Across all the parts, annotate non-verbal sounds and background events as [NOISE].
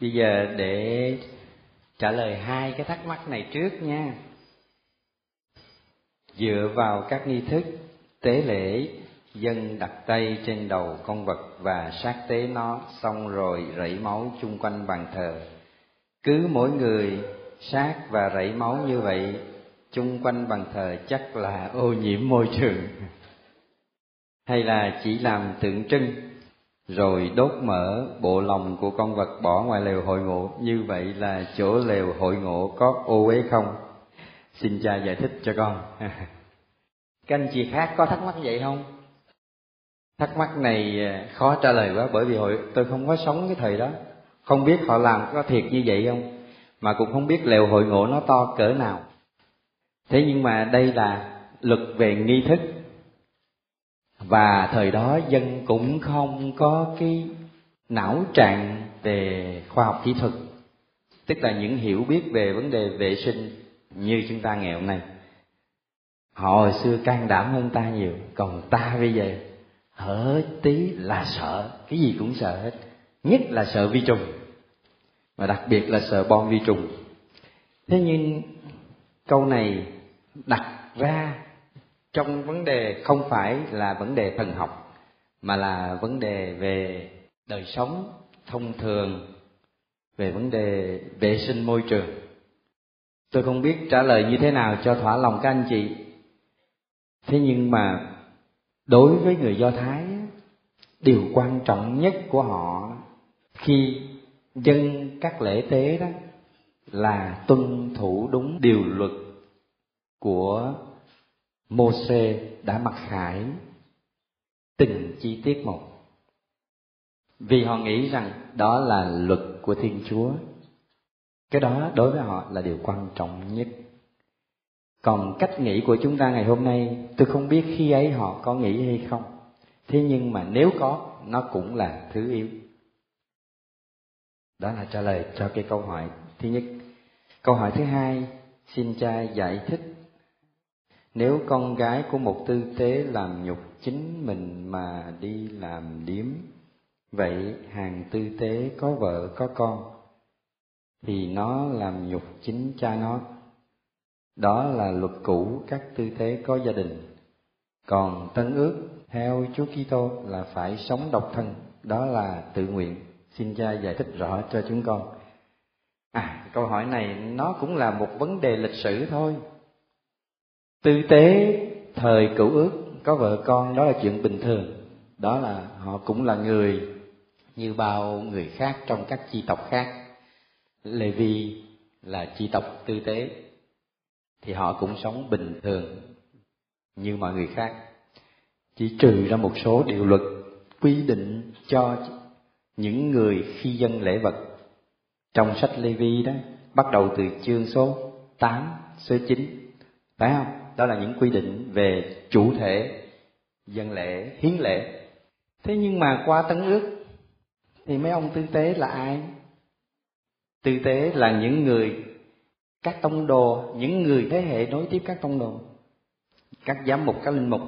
bây giờ để trả lời hai cái thắc mắc này trước nha. Dựa vào các nghi thức, tế lễ, dân đặt tay trên đầu con vật và sát tế nó, xong rồi rảy máu chung quanh bàn thờ. Cứ mỗi người sát và rảy máu như vậy, chung quanh bàn thờ chắc là ô nhiễm môi trường. [LAUGHS] Hay là chỉ làm tượng trưng? Rồi đốt mở bộ lòng của con vật bỏ ngoài lều hội ngộ. Như vậy là chỗ lều hội ngộ có ô uế không? Xin cha giải thích cho con. Các anh chị khác có thắc mắc vậy không? Thắc mắc này à, khó trả lời quá bởi vì hội tôi không có sống cái thời đó. Không biết họ làm có thiệt như vậy không? Mà cũng không biết lều hội ngộ nó to cỡ nào. Thế nhưng mà đây là luật về nghi thức và thời đó dân cũng không có cái não trạng về khoa học kỹ thuật. Tức là những hiểu biết về vấn đề vệ sinh như chúng ta ngày hôm nay. Họ hồi xưa can đảm hơn ta nhiều, còn ta bây giờ hở tí là sợ. Cái gì cũng sợ hết, nhất là sợ vi trùng và đặc biệt là sợ bom vi trùng. Thế nhưng câu này đặt ra trong vấn đề không phải là vấn đề thần học, mà là vấn đề về đời sống thông thường, về vấn đề vệ sinh môi trường. Tôi không biết trả lời như thế nào cho thỏa lòng các anh chị. Thế nhưng mà đối với người do thái, điều quan trọng nhất của họ khi dân các lễ tế đó là tuân thủ đúng điều luật của Môse đã mặc khải từng chi tiết một. Vì họ nghĩ rằng đó là luật của thiên chúa. Cái đó đối với họ là điều quan trọng nhất. Còn cách nghĩ của chúng ta ngày hôm nay, tôi không biết khi ấy họ có nghĩ hay không. Thế nhưng mà nếu có, nó cũng là thứ yếu. Đó là trả lời cho cái câu hỏi thứ nhất. Câu hỏi thứ hai, xin cha giải thích nếu con gái của một tư tế làm nhục chính mình mà đi làm điếm, vậy hàng tư tế có vợ có con, thì nó làm nhục chính cha nó. Đó là luật cũ các tư tế có gia đình. Còn tân ước theo Chúa Kitô là phải sống độc thân, đó là tự nguyện. Xin cha giải thích rõ cho chúng con. À câu hỏi này nó cũng là một vấn đề lịch sử thôi tư tế thời cựu ước có vợ con đó là chuyện bình thường. Đó là họ cũng là người như bao người khác trong các chi tộc khác. Lê vi là chi tộc tư tế thì họ cũng sống bình thường như mọi người khác. Chỉ trừ ra một số điều luật quy định cho những người khi dân lễ vật. Trong sách Lê Vi đó bắt đầu từ chương số 8, số 9 phải không? Đó là những quy định về chủ thể dân lễ, hiến lễ. Thế nhưng mà qua tấn ước thì mấy ông tư tế là ai? Tư tế là những người các tông đồ, những người thế hệ nối tiếp các tông đồ, các giám mục, các linh mục,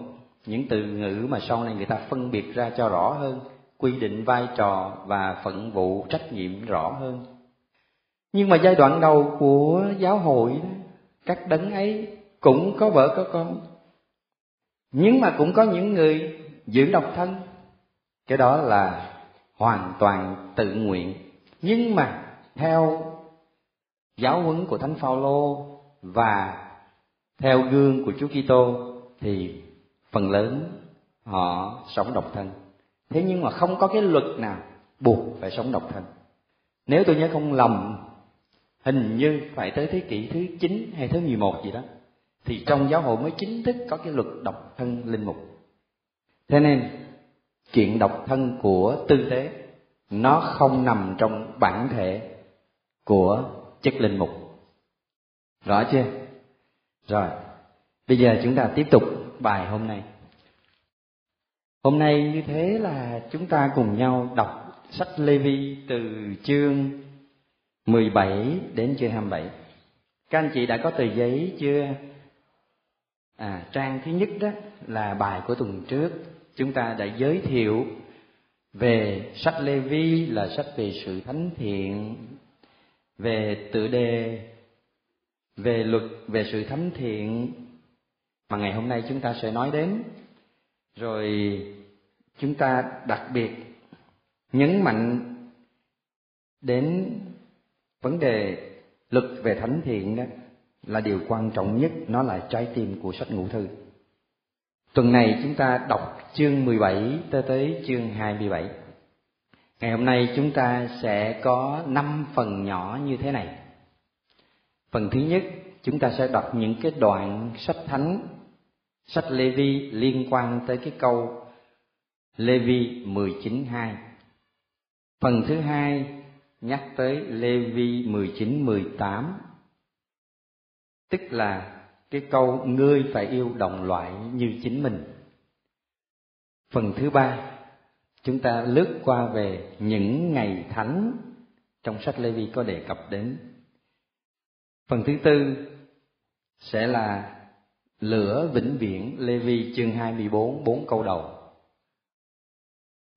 những từ ngữ mà sau này người ta phân biệt ra cho rõ hơn, quy định vai trò và phận vụ trách nhiệm rõ hơn. Nhưng mà giai đoạn đầu của giáo hội các đấng ấy cũng có vợ có con. Nhưng mà cũng có những người giữ độc thân. Cái đó là hoàn toàn tự nguyện. Nhưng mà theo giáo huấn của Thánh Phaolô và theo gương của Chúa Kitô thì phần lớn họ sống độc thân. Thế nhưng mà không có cái luật nào buộc phải sống độc thân. Nếu tôi nhớ không lầm, hình như phải tới thế kỷ thứ 9 hay thứ 11 gì đó, thì trong giáo hội mới chính thức có cái luật độc thân linh mục. Thế nên, chuyện độc thân của tư tế nó không nằm trong bản thể của chức linh mục. Rõ chưa? Rồi, bây giờ chúng ta tiếp tục bài hôm nay. Hôm nay như thế là chúng ta cùng nhau đọc sách lê vi từ chương 17 đến chương 27 các anh chị đã có tờ giấy chưa? À trang thứ nhất đó là bài của tuần trước. Chúng ta đã giới thiệu về sách lê vi là sách về sự thánh thiện, về tự đề, về luật, về sự thánh thiện mà ngày hôm nay chúng ta sẽ nói đến. Rồi chúng ta đặc biệt nhấn mạnh đến vấn đề luật về thánh thiện đó là điều quan trọng nhất, nó là trái tim của sách ngũ thư. Tuần này chúng ta đọc chương 17 tới tới chương 27 ngày hôm nay chúng ta sẽ có 5 phần nhỏ như thế này. Phần thứ nhất, chúng ta sẽ đọc những cái đoạn sách thánh, sách Lê Vi liên quan tới cái câu Lê Vi 19.2. Phần thứ hai nhắc tới Lê Vi 19-18 tức là cái câu ngươi phải yêu đồng loại như chính mình. Phần thứ ba, chúng ta lướt qua về những ngày thánh trong sách Lê Vi có đề cập đến. Phần thứ tư sẽ là lửa vĩnh viễn Lê Vi chương 24 bốn câu đầu.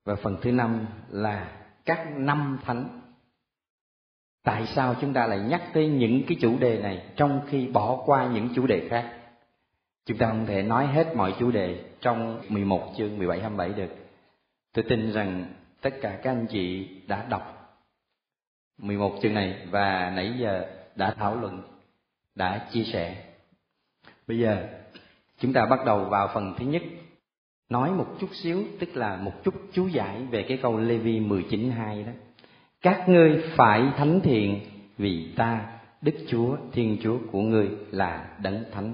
Và phần thứ năm là các năm thánh. Tại sao chúng ta lại nhắc tới những cái chủ đề này trong khi bỏ qua những chủ đề khác? Chúng ta không thể nói hết mọi chủ đề trong 11 chương 17 27 được. Tôi tin rằng tất cả các anh chị đã đọc 11 chương này và nãy giờ đã thảo luận, đã chia sẻ. Bây giờ chúng ta bắt đầu vào phần thứ nhất nói một chút xíu tức là một chút chú giải về cái câu Lê Vi 19.2 đó. Các ngươi phải thánh thiện vì ta Đức Chúa Thiên Chúa của ngươi là đấng thánh.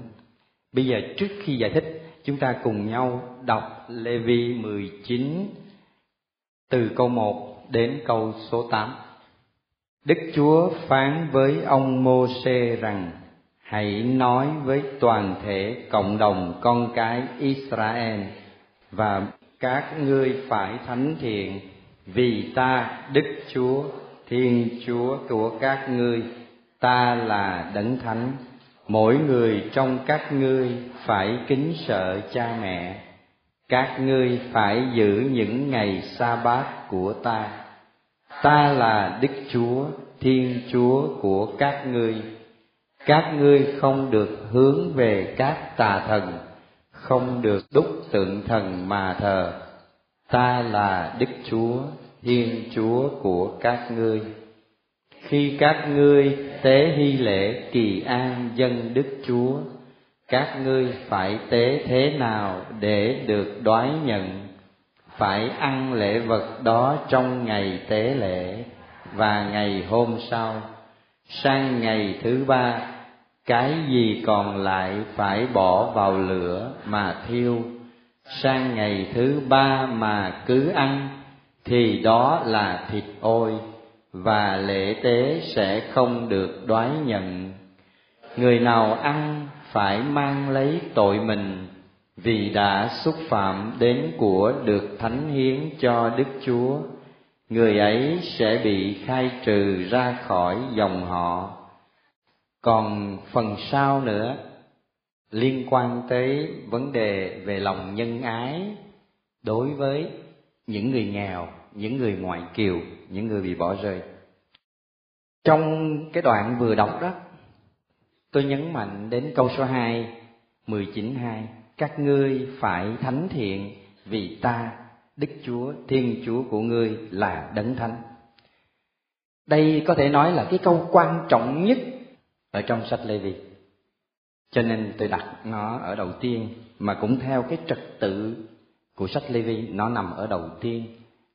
Bây giờ trước khi giải thích, chúng ta cùng nhau đọc Lê Vi 19 từ câu 1 đến câu số 8. Đức Chúa phán với ông Mô-xê rằng: Hãy nói với toàn thể cộng đồng con cái Israel và các ngươi phải thánh thiện vì ta Đức Chúa, Thiên Chúa của các ngươi, ta là đấng thánh. Mỗi người trong các ngươi phải kính sợ cha mẹ. Các ngươi phải giữ những ngày sa bát của ta. Ta là đức chúa, thiên chúa của các ngươi. Các ngươi không được hướng về các tà thần, không được đúc tượng thần mà thờ ta là đức chúa, thiên chúa của các ngươi. Khi các ngươi tế hy lễ kỳ an dân đức chúa, các ngươi phải tế thế nào để được đoái nhận? Phải ăn lễ vật đó trong ngày tế lễ và ngày hôm sau. Sang ngày thứ ba, cái gì còn lại phải bỏ vào lửa mà thiêu? Sang ngày thứ ba mà cứ ăn, thì đó là thịt ôi, và lễ tế sẽ không được đoái nhận. Người nào ăn phải mang lấy tội mình, vì đã xúc phạm đến của được thánh hiến cho đức chúa, người ấy sẽ bị khai trừ ra khỏi dòng họ. Còn phần sau nữa liên quan tới vấn đề về lòng nhân ái đối với những người nghèo, những người ngoại kiều, những người bị bỏ rơi trong cái đoạn vừa đọc đó, tôi nhấn mạnh đến câu số 2 19.2 các ngươi phải thánh thiện vì ta, Đức Chúa, Thiên Chúa của ngươi là đấng thánh đây có thể nói là cái câu quan trọng nhất ở trong sách Lê Vi. Cho nên tôi đặt nó ở đầu tiên mà cũng theo cái trật tự của sách Lê Vi nó nằm ở đầu tiên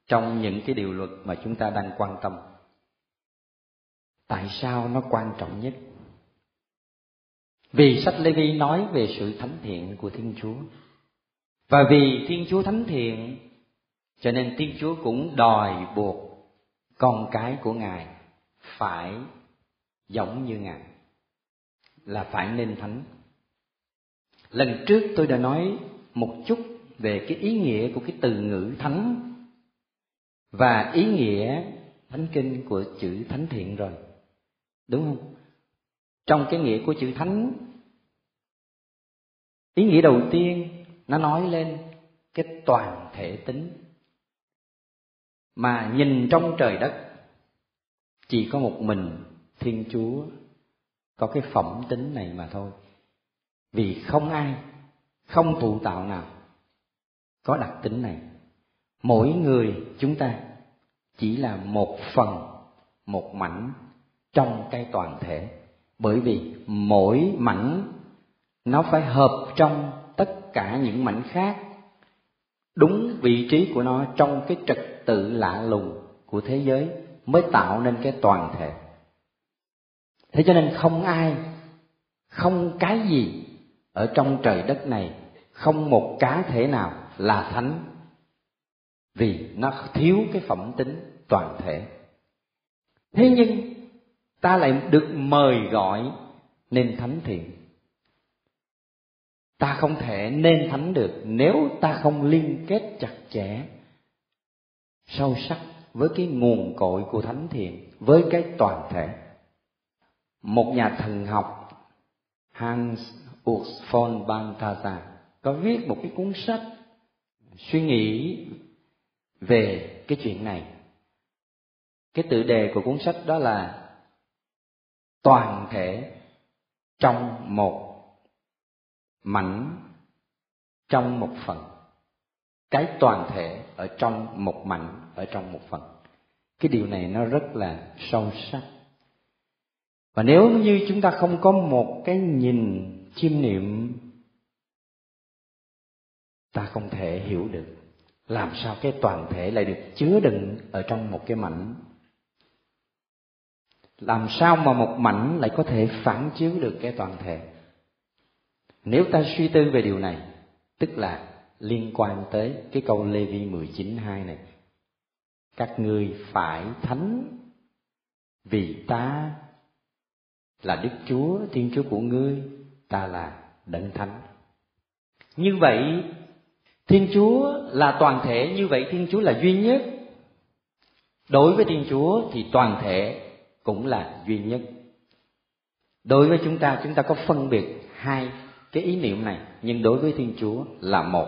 trong những cái điều luật mà chúng ta đang quan tâm. Tại sao nó quan trọng nhất? Vì sách Lê Vi nói về sự thánh thiện của Thiên Chúa. Và vì Thiên Chúa thánh thiện, cho nên Thiên Chúa cũng đòi buộc con cái của Ngài phải giống như Ngài là phải nên thánh lần trước tôi đã nói một chút về cái ý nghĩa của cái từ ngữ thánh và ý nghĩa thánh kinh của chữ thánh thiện rồi. Đúng không? Trong cái nghĩa của chữ thánh, ý nghĩa đầu tiên nó nói lên cái toàn thể tính. Mà nhìn trong trời đất, chỉ có một mình thiên chúa có cái phẩm tính này mà thôi. Vì không ai, không thụ tạo nào có đặc tính này. Mỗi người chúng ta chỉ là một phần, một mảnh trong cái toàn thể. Bởi vì mỗi mảnh nó phải hợp trong tất cả những mảnh khác. Đúng vị trí của nó trong cái trật tự lạ lùng của thế giới mới tạo nên cái toàn thể thế cho nên không ai, không cái gì ở trong trời đất này, không một cá thể nào là thánh, vì nó thiếu cái phẩm tính toàn thể. Thế nhưng ta lại được mời gọi nên thánh thiện. Ta không thể nên thánh được nếu ta không liên kết chặt chẽ, sâu sắc với cái nguồn cội của thánh thiện, với cái toàn thể một nhà thần học, Hans Urs von Balthasar, có viết một cái cuốn sách suy nghĩ về cái chuyện này. Cái tựa đề của cuốn sách đó là toàn thể trong một mảnh, trong một phần. Cái toàn thể ở trong một mảnh, ở trong một phần. Cái điều này nó rất là sâu sắc và nếu như chúng ta không có một cái nhìn, chiêm niệm, ta không thể hiểu được. Làm sao cái toàn thể lại được chứa đựng ở trong một cái mảnh? Làm sao mà một mảnh lại có thể phản chiếu được cái toàn thể? Nếu ta suy tư về điều này, tức là liên quan tới cái câu Lê Vi 19 hai này. Các ngươi phải thánh vì ta là Đức Chúa, Thiên Chúa của ngươi, ta là đấng thánh. Như vậy, Thiên Chúa là toàn thể, như vậy Thiên Chúa là duy nhất. Đối với Thiên Chúa thì toàn thể cũng là duy nhất. Đối với chúng ta chúng ta có phân biệt hai cái ý niệm này, nhưng đối với thiên chúa là một.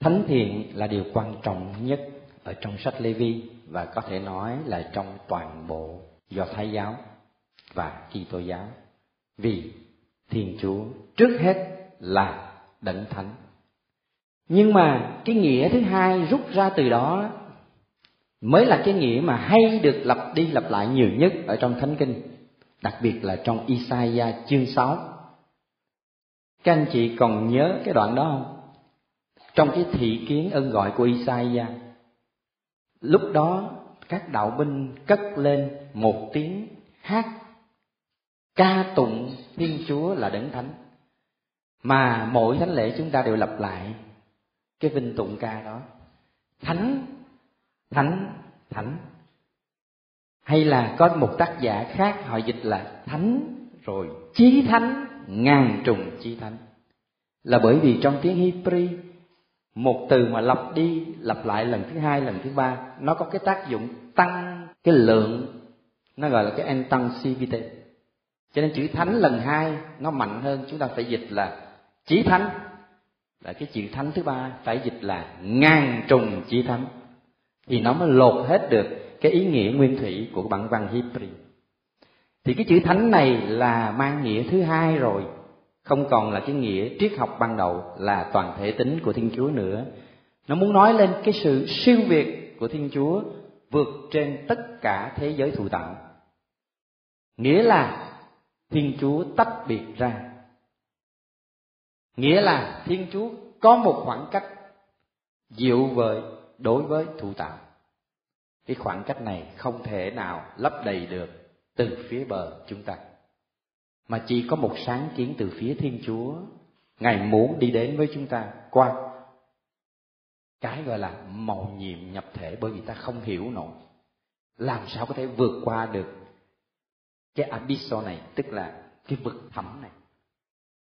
Thánh thiện là điều quan trọng nhất ở trong sách lê vi và có thể nói là trong toàn bộ do thái giáo và kitô giáo. Vì thiên chúa trước hết là đấng thánh. Nhưng mà cái nghĩa thứ hai rút ra từ đó mới là cái nghĩa mà hay được lặp đi lặp lại nhiều nhất ở trong thánh kinh, đặc biệt là trong Isaiah chương 6 các anh chị còn nhớ cái đoạn đó không? Trong cái thị kiến ân gọi của Isaiah, lúc đó các đạo binh cất lên một tiếng hát ca tụng thiên chúa là đấng thánh. Mà mỗi thánh lễ chúng ta đều lặp lại cái vinh tụng ca đó. Thánh thánh thánh. Hay là có một tác giả khác họ dịch là thánh rồi chí thánh, ngàn trùng chí thánh. Là bởi vì trong tiếng Hebrew, một từ mà lặp đi lặp lại lần thứ hai, lần thứ ba, nó có cái tác dụng tăng cái lượng, nó gọi là cái intensivity cho nên chữ thánh lần hai nó mạnh hơn. Chúng ta phải dịch là chí thánh. Là cái chữ thánh thứ ba, phải dịch là ngàn trùng chí thánh. Thì nó mới lột hết được cái ý nghĩa nguyên thủy của bản văn Hebrew. Thì cái chữ thánh này là mang nghĩa thứ hai rồi. Không còn là cái nghĩa triết học ban đầu, là toàn thể tính của thiên chúa nữa. Nó muốn nói lên cái sự siêu việt của thiên chúa vượt trên tất cả thế giới thụ tạo nghĩa là thiên chúa tách biệt ra. Nghĩa là thiên chúa có một khoảng cách dịu vời đối với thụ tạo cái khoảng cách này không thể nào lấp đầy được từ phía bờ chúng ta. Mà chỉ có một sáng kiến từ phía thiên chúa, ngài muốn đi đến với chúng ta qua cái gọi là màu nhiệm nhập thể bởi vì ta không hiểu nổi. Làm sao có thể vượt qua được cái abysso này, tức là cái vực thẳm này.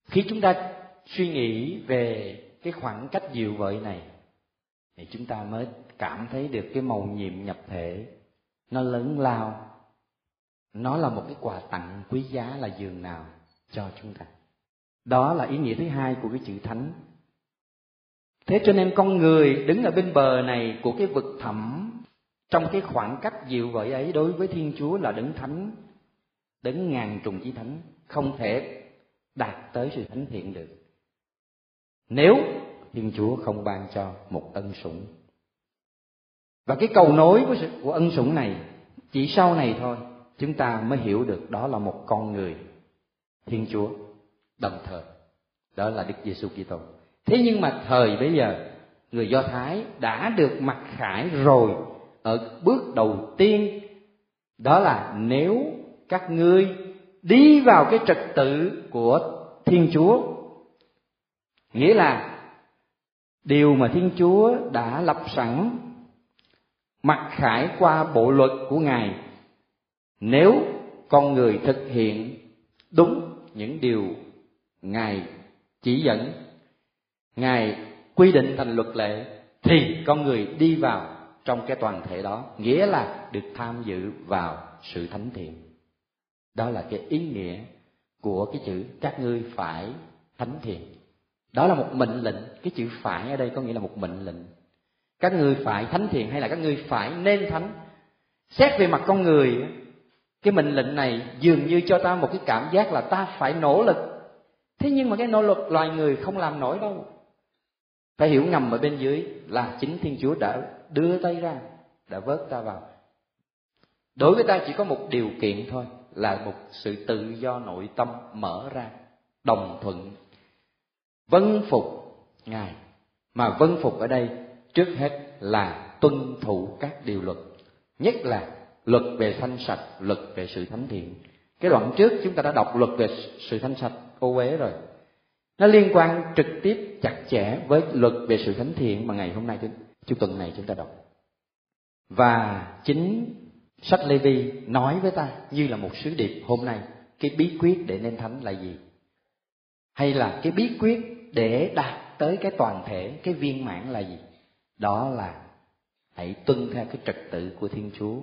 Khi chúng ta suy nghĩ về cái khoảng cách dịu vợi này, thì chúng ta mới cảm thấy được cái màu nhiệm nhập thể, nó lớn lao. Nó là một cái quà tặng quý giá là giường nào cho chúng ta. Đó là ý nghĩa thứ hai của cái chữ thánh. Thế cho nên con người đứng ở bên bờ này của cái vực thẳm, trong cái khoảng cách dịu vợi ấy đối với thiên chúa là đứng thánh đến ngàn trùng chí thánh không thể đạt tới sự thánh thiện được. Nếu thiên chúa không ban cho một ân sủng. Và cái cầu nối của, sự, của ân sủng này chỉ sau này thôi chúng ta mới hiểu được đó là một con người thiên chúa đồng thời. Đó là đức giêsu kitô. Thế nhưng mà thời bây giờ người do thái đã được mặc khải rồi ở bước đầu tiên. Đó là nếu các ngươi đi vào cái trật tự của thiên chúa. Nghĩa là, điều mà thiên chúa đã lập sẵn, mặc khải qua bộ luật của ngài, nếu con người thực hiện đúng những điều ngài chỉ dẫn, ngài quy định thành luật lệ, thì con người đi vào trong cái toàn thể đó. Nghĩa là được tham dự vào sự thánh thiện đó là cái ý nghĩa của cái chữ các ngươi phải thánh thiện. Đó là một mệnh lệnh. Cái chữ phải ở đây có nghĩa là một mệnh lệnh. Các ngươi phải thánh thiện hay là các ngươi phải nên thánh? Xét về mặt con người, cái mệnh lệnh này dường như cho ta một cái cảm giác là ta phải nỗ lực. Thế nhưng mà cái nỗ lực loài người không làm nổi đâu. Phải hiểu ngầm ở bên dưới là chính thiên chúa đã đưa tay ra, đã vớt ta vào. Đối với ta chỉ có một điều kiện thôi là một sự tự do nội tâm mở ra, đồng thuận vân phục ngài. Mà vân phục ở đây trước hết là tuân thủ các điều luật. Nhất là luật về thanh sạch, luật về sự thánh thiện. Cái đoạn trước chúng ta đã đọc luật về sự thanh sạch, ô uế rồi. Nó liên quan trực tiếp, chặt chẽ với luật về sự thánh thiện mà ngày hôm nay chúng tuần này chúng ta đọc. Và chính sách Lê Vi nói với ta như là một sứ điệp hôm nay, cái bí quyết để nên thánh là gì? Hay là cái bí quyết để đạt tới cái toàn thể, cái viên mãn là gì? Đó là hãy tuân theo cái trật tự của thiên chúa.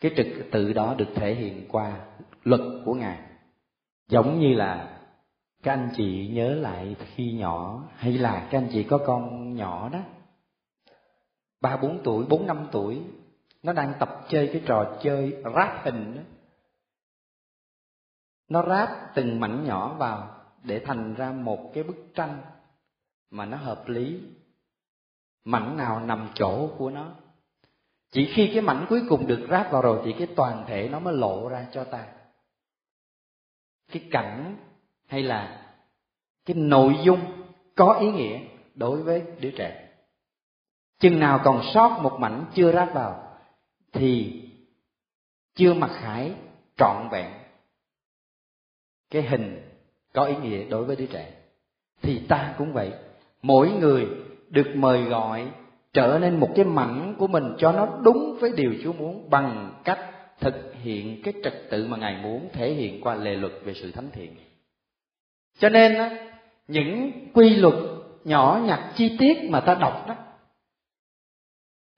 Cái trật tự đó được thể hiện qua luật của ngài. Giống như là các anh chị nhớ lại khi nhỏ, hay là các anh chị có con nhỏ đó, ba bốn tuổi, bốn năm tuổi nó đang tập chơi cái trò chơi ráp hình đó. Nó ráp từng mảnh nhỏ vào để thành ra một cái bức tranh mà nó hợp lý. Mảnh nào nằm chỗ của nó. Chỉ khi cái mảnh cuối cùng được ráp vào rồi thì cái toàn thể nó mới lộ ra cho ta. Cái cảnh hay là cái nội dung có ý nghĩa đối với đứa trẻ. Chừng nào còn sót một mảnh chưa ráp vào thì chưa mặc khải, trọn vẹn. Cái hình có ý nghĩa đối với đứa trẻ. Thì ta cũng vậy. Mỗi người được mời gọi trở nên một cái mảnh của mình cho nó đúng với điều Chúa muốn bằng cách thực hiện cái trật tự mà Ngài muốn thể hiện qua lề luật về sự thánh thiện. Cho nên những quy luật nhỏ nhặt chi tiết mà ta đọc đó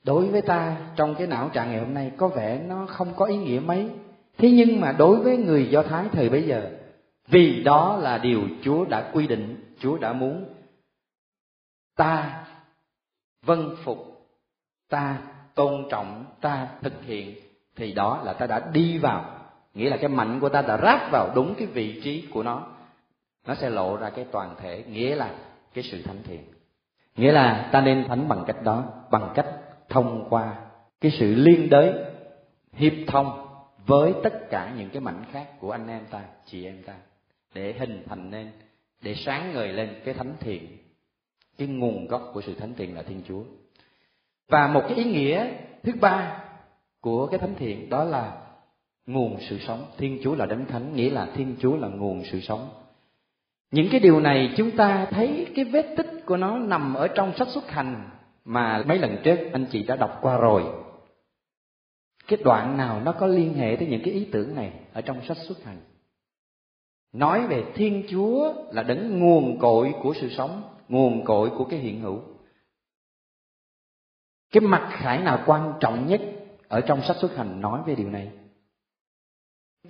đối với ta, trong cái não trạng ngày hôm nay, có vẻ nó không có ý nghĩa mấy. Thế nhưng mà đối với người do thái thời bây giờ, vì đó là điều chúa đã quy định, chúa đã muốn, ta vân phục, ta tôn trọng, ta thực hiện, thì đó là ta đã đi vào. Nghĩa là cái mạnh của ta đã ráp vào đúng cái vị trí của nó. Nó sẽ lộ ra cái toàn thể, nghĩa là cái sự thánh thiện. Nghĩa là ta nên thánh bằng cách đó, bằng cách thông qua cái sự liên đới, hiệp thông với tất cả những cái mảnh khác của anh em ta, chị em ta, để hình thành nên, để sáng ngời lên cái thánh thiện, cái nguồn gốc của sự thánh thiện là thiên chúa. Và một cái ý nghĩa thứ ba của cái thánh thiện đó là nguồn sự sống. Thiên chúa là đấng thánh, nghĩa là thiên chúa là nguồn sự sống. Những cái điều này chúng ta thấy cái vết tích của nó nằm ở trong sách xuất hành mà mấy lần trước anh chị đã đọc qua rồi. Cái đoạn nào nó có liên hệ tới những cái ý tưởng này ở trong sách xuất hành? Nói về thiên chúa là đấng nguồn cội của sự sống, nguồn cội của cái hiện hữu. Cái mặt khải nào quan trọng nhất ở trong sách xuất hành nói về điều này?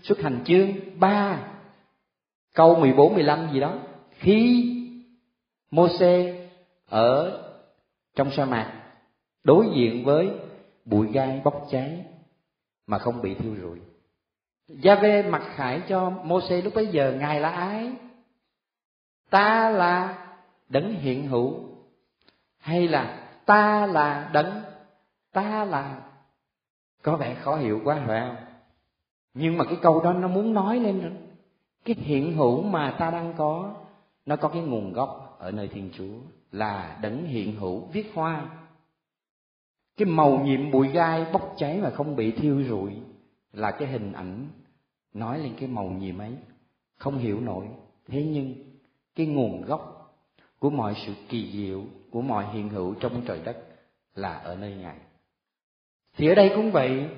Xuất hành chương 3 câu 14 15 gì đó. Khi Môse ở trong sa mạc, đối diện với bụi gai bốc cháy mà không bị thiêu rụi. Gia-vê mặc khải cho Mô-xê lúc bấy giờ, ngài là ai? Ta là đấng hiện hữu, hay là ta là đấng, ta là có vẻ khó hiểu quá phải không? Nhưng mà cái câu đó nó muốn nói lên rồi. Cái hiện hữu mà ta đang có, nó có cái nguồn gốc ở nơi thiên chúa là đấng hiện hữu viết hoa. Cái màu nhiệm bụi gai bốc cháy mà không bị thiêu rụi là cái hình ảnh nói lên cái màu nhiệm ấy. Không hiểu nổi. Thế nhưng cái nguồn gốc của mọi sự kỳ diệu, của mọi hiện hữu trong trời đất là ở nơi ngài. Thì ở đây cũng vậy,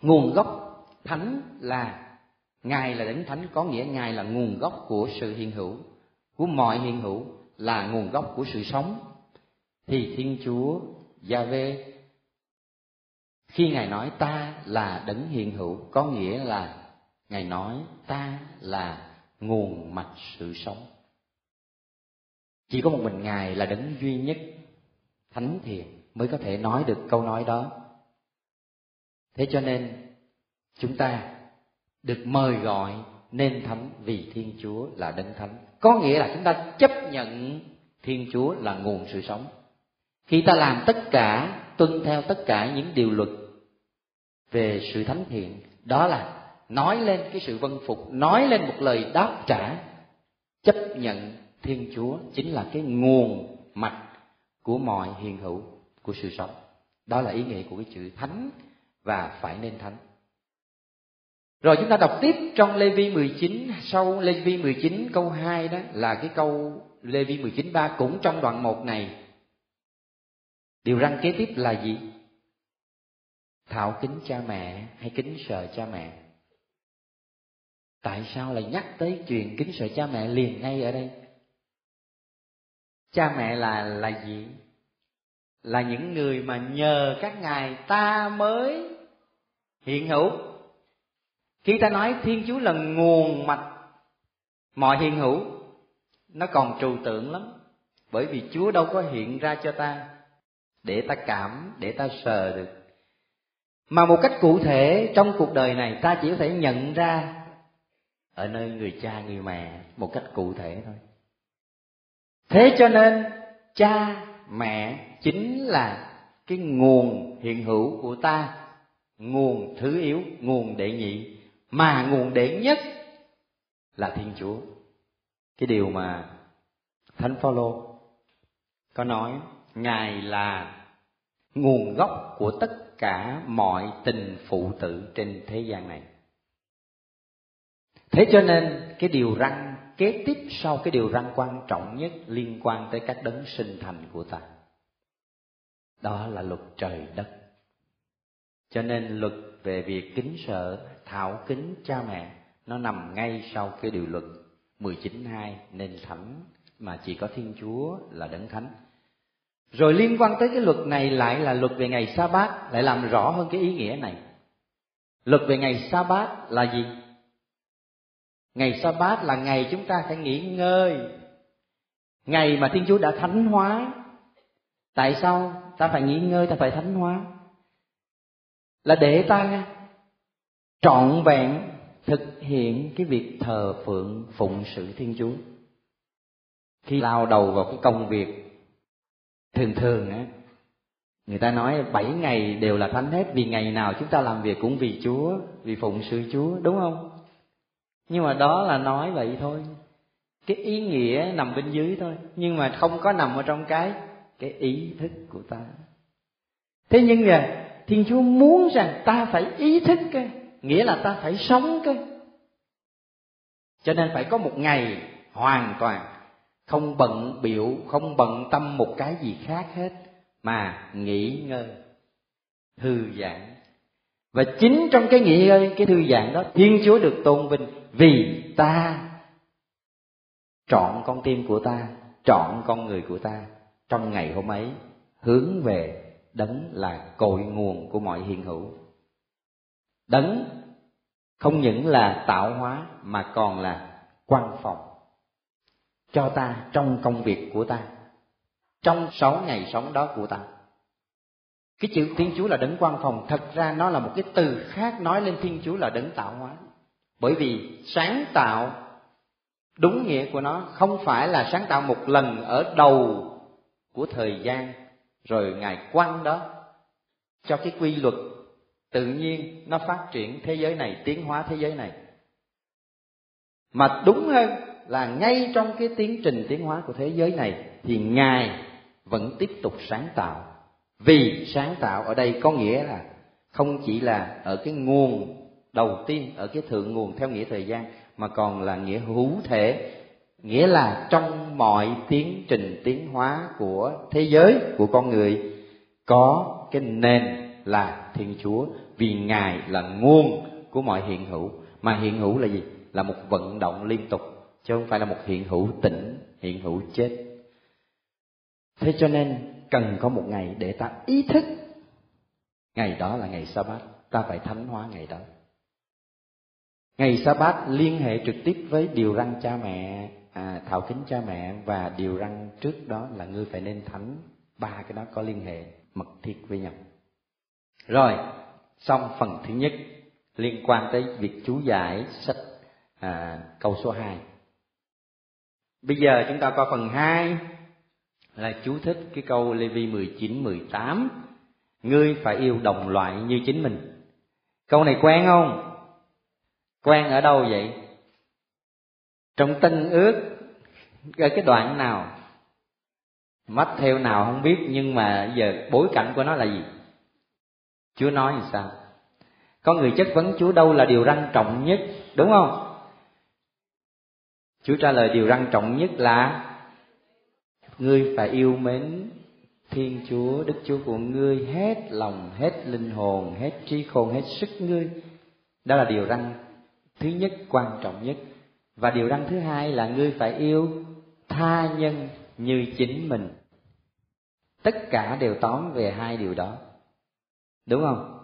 nguồn gốc thánh là ngài là đấng thánh, có nghĩa ngài là nguồn gốc của sự hiện hữu, của mọi hiện hữu là nguồn gốc của sự sống, thì thiên chúa Gia-vê khi ngài nói ta là đấng hiện hữu, có nghĩa là ngài nói ta là nguồn mạch sự sống. Chỉ có một mình ngài là đấng duy nhất, thánh thiện mới có thể nói được câu nói đó. Thế cho nên, chúng ta được mời gọi nên thánh vì thiên chúa là đấng thánh có nghĩa là chúng ta chấp nhận thiên chúa là nguồn sự sống. Khi ta làm tất cả, tuân theo tất cả những điều luật về sự thánh thiện, đó là nói lên cái sự vân phục, nói lên một lời đáp trả, chấp nhận thiên chúa chính là cái nguồn mạch của mọi hiền hữu của sự sống. Đó là ý nghĩa của cái chữ thánh và phải nên thánh rồi chúng ta đọc tiếp trong Lê Vi 19 sau Lê Vi 19 câu 2 đó là cái câu Lê Vi 19 3 cũng trong đoạn 1 này. Điều răng kế tiếp là gì? Thảo kính cha mẹ hay kính sợ cha mẹ? Tại sao lại nhắc tới chuyện kính sợ cha mẹ liền ngay ở đây? Cha mẹ là là gì? Là những người mà nhờ các ngài ta mới hiện hữu khi ta nói thiên chúa là nguồn mạch, mọi hiện hữu, nó còn trừu tượng lắm. Bởi vì chúa đâu có hiện ra cho ta để ta cảm, để ta sờ được. Mà một cách cụ thể trong cuộc đời này, ta chỉ có thể nhận ra ở nơi người cha, người mẹ, một cách cụ thể thôi. Thế cho nên, cha, mẹ chính là cái nguồn hiện hữu của ta, nguồn thứ yếu, nguồn đệ nhị mà nguồn đệ nhất là thiên chúa. Cái điều mà thánh phaolô có nói, ngài là nguồn gốc của tất cả mọi tình phụ tử trên thế gian này. Thế cho nên, cái điều răng kế tiếp sau cái điều răng quan trọng nhất liên quan tới các đấng sinh thành của ta, đó là luật trời đất. Cho nên luật về việc kính sợ thảo kính cha mẹ nó nằm ngay sau cái điều luật 19.2 nên thánh mà chỉ có Thiên Chúa là đấng thánh. Rồi liên quan tới cái luật này lại là luật về ngày sa bát lại làm rõ hơn cái ý nghĩa này. Luật về ngày sa bát là gì? Ngày sa bát là ngày chúng ta phải nghỉ ngơi. Ngày mà Thiên Chúa đã thánh hóa. Tại sao ta phải nghỉ ngơi, ta phải thánh hóa? Là để ta trọn vẹn thực hiện cái việc thờ phượng, phụng sự thiên chúa. Khi lao đầu vào cái công việc thường thường á, người ta nói bảy ngày đều là thánh hết, vì ngày nào chúng ta làm việc cũng vì chúa, vì phụng sự chúa, đúng không? Nhưng mà đó là nói vậy thôi. Cái ý nghĩa nằm bên dưới thôi, nhưng mà không có nằm ở trong cái cái ý thức của ta. Thế nhưng mà thiên chúa muốn rằng ta phải ý thức cái nghĩa là ta phải sống cái. Cho nên phải có một ngày hoàn toàn không bận biểu, không bận tâm một cái gì khác hết mà nghỉ ngơi, thư giãn. Và chính trong cái nghỉ ngơi, cái thư giãn đó, thiên chúa được tôn vinh vì ta chọn con tim của ta, chọn con người của ta trong ngày hôm ấy hướng về đấng là cội nguồn của mọi hiện hữu đấng không những là tạo hóa mà còn là quan phòng cho ta trong công việc của ta, trong sáu ngày sống đó của ta. Cái chữ thiên chúa là đấng quan phòng, thật ra nó là một cái từ khác nói lên thiên chúa là đấng tạo hóa. Bởi vì sáng tạo đúng nghĩa của nó không phải là sáng tạo một lần ở đầu của thời gian rồi ngài quăng đó cho cái quy luật tự nhiên nó phát triển thế giới này, tiến hóa thế giới này. Mà đúng hơn là ngay trong cái tiến trình tiến hóa của thế giới này thì ngài vẫn tiếp tục sáng tạo. Vì sáng tạo ở đây có nghĩa là không chỉ là ở cái nguồn đầu tiên, ở cái thượng nguồn theo nghĩa thời gian, mà còn là nghĩa hữu thể, nghĩa là trong mọi tiến trình tiến hóa của thế giới, của con người, có cái nền là thiên chúa vì ngài là nguồn của mọi hiện hữu. Mà hiện hữu là gì? Là một vận động liên tục chứ không phải là một hiện hữu tĩnh hiện hữu chết. Thế cho nên cần có một ngày để ta ý thức ngày đó là ngày sa bát ta phải thánh hóa ngày đó. Ngày sa bát liên hệ trực tiếp với điều răng cha mẹ à, thảo kính cha mẹ và điều răng trước đó là ngươi phải nên thánh. Ba cái đó có liên hệ mật thiết với nhau. Rồi xong phần thứ nhất liên quan tới việc chú giải sách à, câu số 2 bây giờ chúng ta qua phần 2 là chú thích cái câu Lê Vi 19 18 ngươi phải yêu đồng loại như chính mình. Câu này quen không? Quen ở đâu vậy? Trong tân ước ở cái đoạn nào? Mắt theo nào không biết nhưng mà giờ bối cảnh của nó là gì? Chúa nói như sao? Có người chất vấn chúa đâu là điều răn trọng nhất, đúng không? Chúa trả lời điều răn trọng nhất là, ngươi phải yêu mến thiên chúa, đức chúa của ngươi, hết lòng, hết linh hồn, hết trí khôn, hết sức ngươi. Đó là điều răn thứ nhất, quan trọng nhất. Và điều răn thứ hai là ngươi phải yêu tha nhân như chính mình. Tất cả đều tóm về hai điều đó đúng không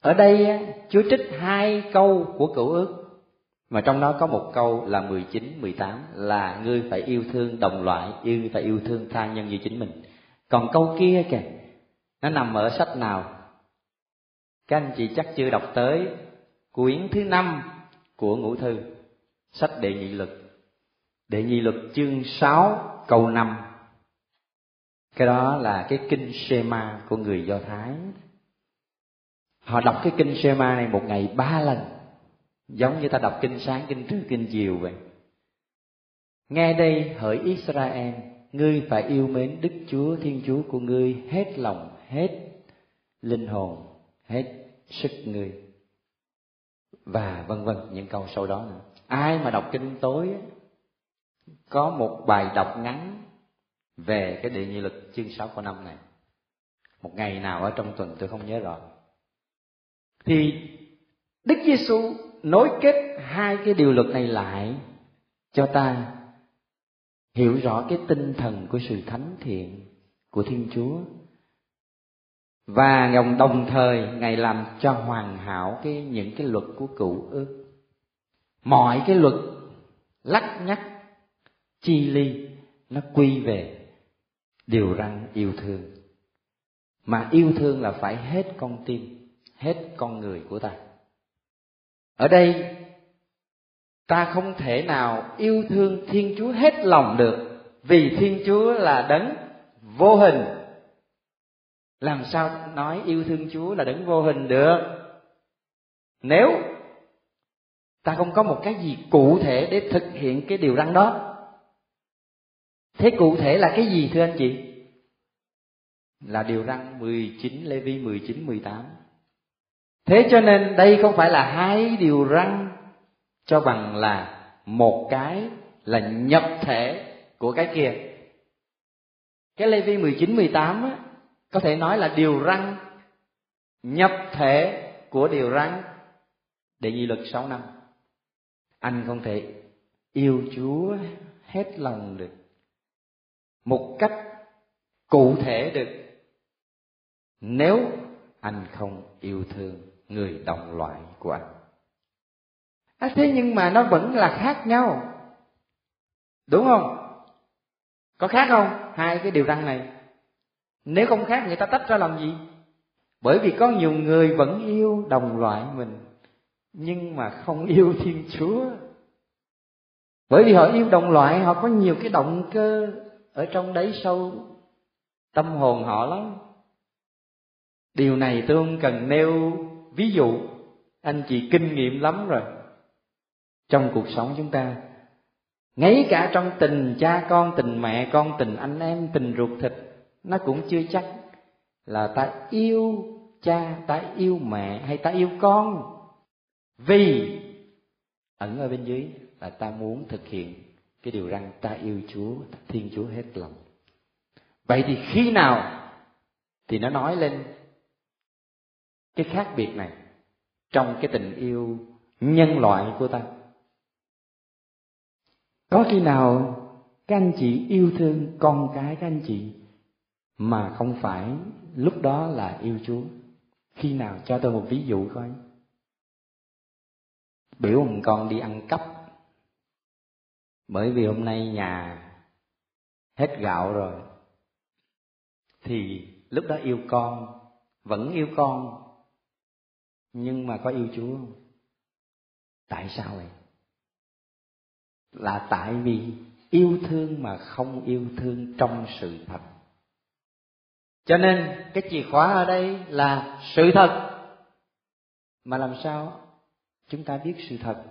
ở đây chúa trích hai câu của cựu ước mà trong đó có một câu là 19, 18 là ngươi phải yêu thương đồng loại, yêu phải yêu thương tha nhân như chính mình. Còn câu kia kìa, nó nằm ở sách nào? Các anh chị chắc chưa đọc tới quyển thứ năm của ngũ thư, sách đệ nhị luật. Đệ nhị luật chương 6 câu 5. Cái đó là cái kinh Shema của người Do Thái. Họ đọc cái kinh Shema này một ngày ba lần, giống như ta đọc kinh sáng, kinh trưa, kinh chiều vậy. Nghe đây, hỡi Israel, ngươi phải yêu mến Đức Chúa, Thiên Chúa của ngươi hết lòng, hết linh hồn, hết sức ngươi. Và vân vân, những câu sau đó nữa. Ai mà đọc kinh tối có một bài đọc ngắn về cái địa nhị lực chương sáu của năm này. Một ngày nào ở trong tuần tôi không nhớ rõ. Thì Đức Giêsu nối kết hai cái điều luật này lại cho ta hiểu rõ cái tinh thần của sự thánh thiện của Thiên Chúa. Và ngòng đồng thời ngài làm cho hoàn hảo cái những cái luật của cựu ước. Mọi cái luật lắc nhắc, chi ly, nó quy về điều răn yêu thương. Mà yêu thương là phải hết con tim, hết con người của ta. Ở đây, ta không thể nào yêu thương thiên chúa hết lòng được, vì thiên chúa là đấng vô hình. Làm sao nói yêu thương chúa là đấng vô hình được? Nếu ta không có một cái gì cụ thể để thực hiện cái điều răn đó thế cụ thể là cái gì thưa anh chị? Là điều răn 19 Lê Vi 19 18 thế cho nên đây không phải là hai điều răn cho bằng là một cái là nhập thể của cái kia. Cái Lê Vi 19, 18 á, có thể nói là điều răn nhập thể của điều răn. Để nhi lực 6 năm. Anh không thể yêu Chúa hết lòng được một cách cụ thể được. Nếu anh không yêu thương người đồng loại của anh. À, thế nhưng mà nó vẫn là khác nhau. Đúng không? Có khác không? Hai cái điều răng này. Nếu không khác người ta tách ra làm gì? Bởi vì có nhiều người vẫn yêu đồng loại mình nhưng mà không [LAUGHS] yêu thiên chúa. Bởi vì họ yêu đồng loại họ có nhiều cái động cơ ở trong đấy sâu, tâm hồn họ lắm. Điều này tôi không cần nêu ví dụ. Anh chị kinh nghiệm lắm rồi. Trong cuộc sống chúng ta, ngay cả trong tình cha con, tình mẹ con, tình anh em, tình ruột thịt, nó cũng chưa chắc là ta yêu cha, ta yêu mẹ hay ta yêu con. Vì ẩn ở bên dưới là ta muốn thực hiện cái điều rằng ta yêu chúa thiên chúa hết lòng. Vậy thì khi nào thì nó nói lên cái khác biệt này trong cái tình yêu nhân loại của ta? Có khi nào các anh chị yêu thương con cái các anh chị mà không phải lúc đó là yêu chúa? Khi nào? Cho tôi một ví dụ coi. Biểu một con đi ăn cắp bởi vì hôm nay nhà hết gạo rồi, thì lúc đó yêu con, vẫn yêu con, nhưng mà có yêu chúa không? Tại sao vậy? Là tại vì yêu thương mà không yêu thương trong sự thật. Cho nên cái chìa khóa ở đây là sự thật. Mà làm sao chúng ta biết sự thật?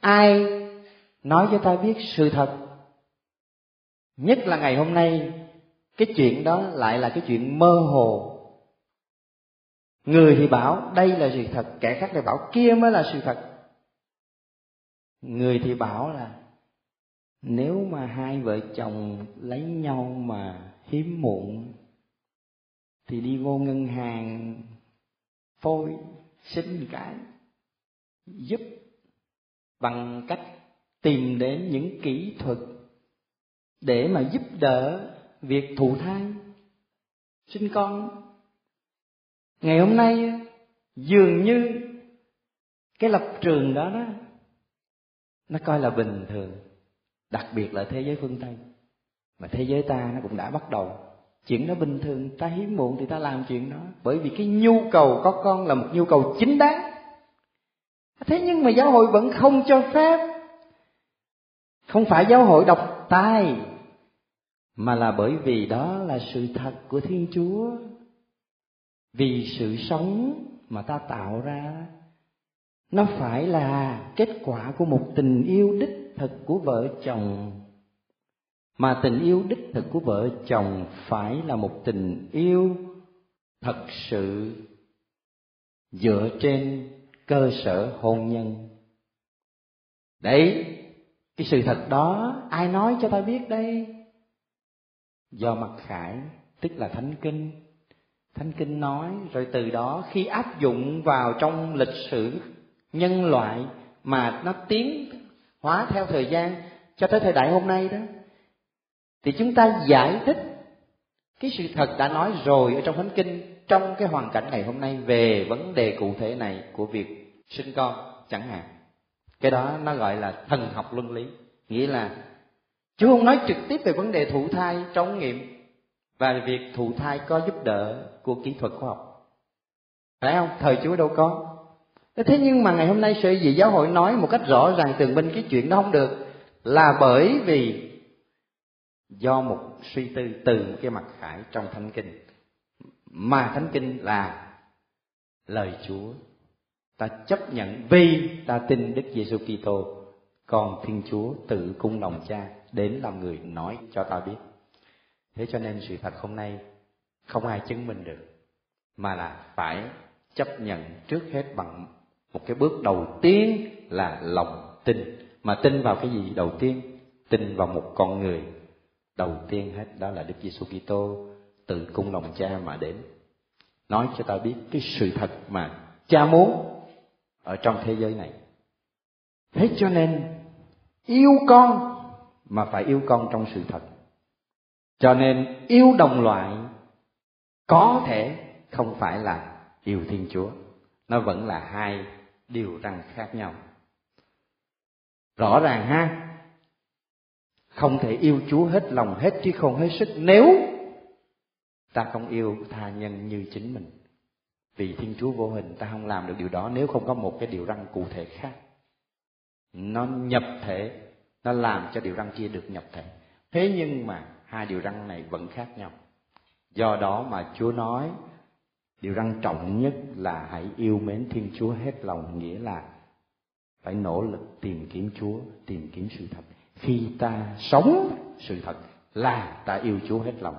Ai nói cho ta biết sự thật. Nhất là ngày hôm nay, cái chuyện đó lại là cái chuyện mơ hồ. Người thì bảo, đây là sự thật, kẻ khác lại bảo, kia mới là sự thật. Người thì bảo là, nếu mà hai vợ chồng lấy nhau mà hiếm muộn, thì đi vô ngân hàng phôi xin cái, giúp bằng cách tìm đến những kỹ thuật để mà giúp đỡ việc thụ thai, sinh con. Ngày hôm nay, dường như cái lập trường đó đó, nó coi là bình thường, đặc biệt là thế giới phương tây. Mà thế giới ta nó cũng đã bắt đầu. Chuyện đó bình thường, ta hiếm muộn thì ta làm chuyện đó. Bởi vì cái nhu cầu có con là một nhu cầu chính đáng. Thế nhưng mà giáo hội vẫn không cho phép không phải giáo hội độc tài, mà là bởi vì đó là sự thật của thiên chúa. Vì sự sống mà ta tạo ra, nó phải là kết quả của một tình yêu đích thực của vợ chồng. Mà tình yêu đích thực của vợ chồng phải là một tình yêu thật sự dựa trên cơ sở hôn nhân. Đấy cái sự thật đó, ai nói cho ta biết đây? Do mặc khải, tức là thánh kinh. Thánh kinh nói, rồi từ đó khi áp dụng vào trong lịch sử nhân loại mà nó tiến hóa theo thời gian cho tới thời đại hôm nay đó, thì chúng ta giải thích cái sự thật đã nói rồi ở trong thánh kinh trong cái hoàn cảnh ngày hôm nay về vấn đề cụ thể này của việc sinh con chẳng hạn cái đó nó gọi là thần học luân lý. Nghĩa là Chúa không nói trực tiếp về vấn đề thụ thai trong nghiệm, và việc thụ thai có giúp đỡ của kỹ thuật khoa học. Phải không? Thời Chúa đâu có. Thế nhưng mà ngày hôm nay sự gì giáo hội nói một cách rõ ràng, tường minh cái chuyện đó không được, là bởi vì do một suy tư từ một cái mặt khải trong thánh kinh. Mà thánh kinh là lời Chúa ta chấp nhận vì ta tin Đức Giêsu Kitô. Còn Thiên Chúa tự cung lòng cha đến làm người nói cho ta biết. Thế cho nên sự thật hôm nay không ai chứng minh được, mà là phải chấp nhận trước hết bằng một cái bước đầu tiên là lòng tin. Mà tin vào cái gì đầu tiên? Tin vào một con người đầu tiên hết, đó là Đức Giêsu Kitô từ cung lòng cha mà đến. Nói cho ta biết cái sự thật mà cha muốn ở trong thế giới này. Thế cho nên, yêu con mà phải yêu con trong sự thật. Cho nên, yêu đồng loại có thể không phải là yêu thiên chúa. Nó vẫn là hai điều răng khác nhau. Rõ ràng ha, không thể yêu Chúa hết lòng hết trí không hết sức, nếu ta không yêu tha nhân như chính mình vì Thiên Chúa vô hình, ta không làm được điều đó nếu không có một cái điều răng cụ thể khác. Nó nhập thể, nó làm cho điều răng kia được nhập thể. Thế nhưng mà hai điều răng này vẫn khác nhau. Do đó mà chúa nói, điều răng trọng nhất là hãy yêu mến thiên chúa hết lòng, nghĩa là phải nỗ lực tìm kiếm chúa, tìm kiếm sự thật. Khi ta sống sự thật là ta yêu chúa hết lòng.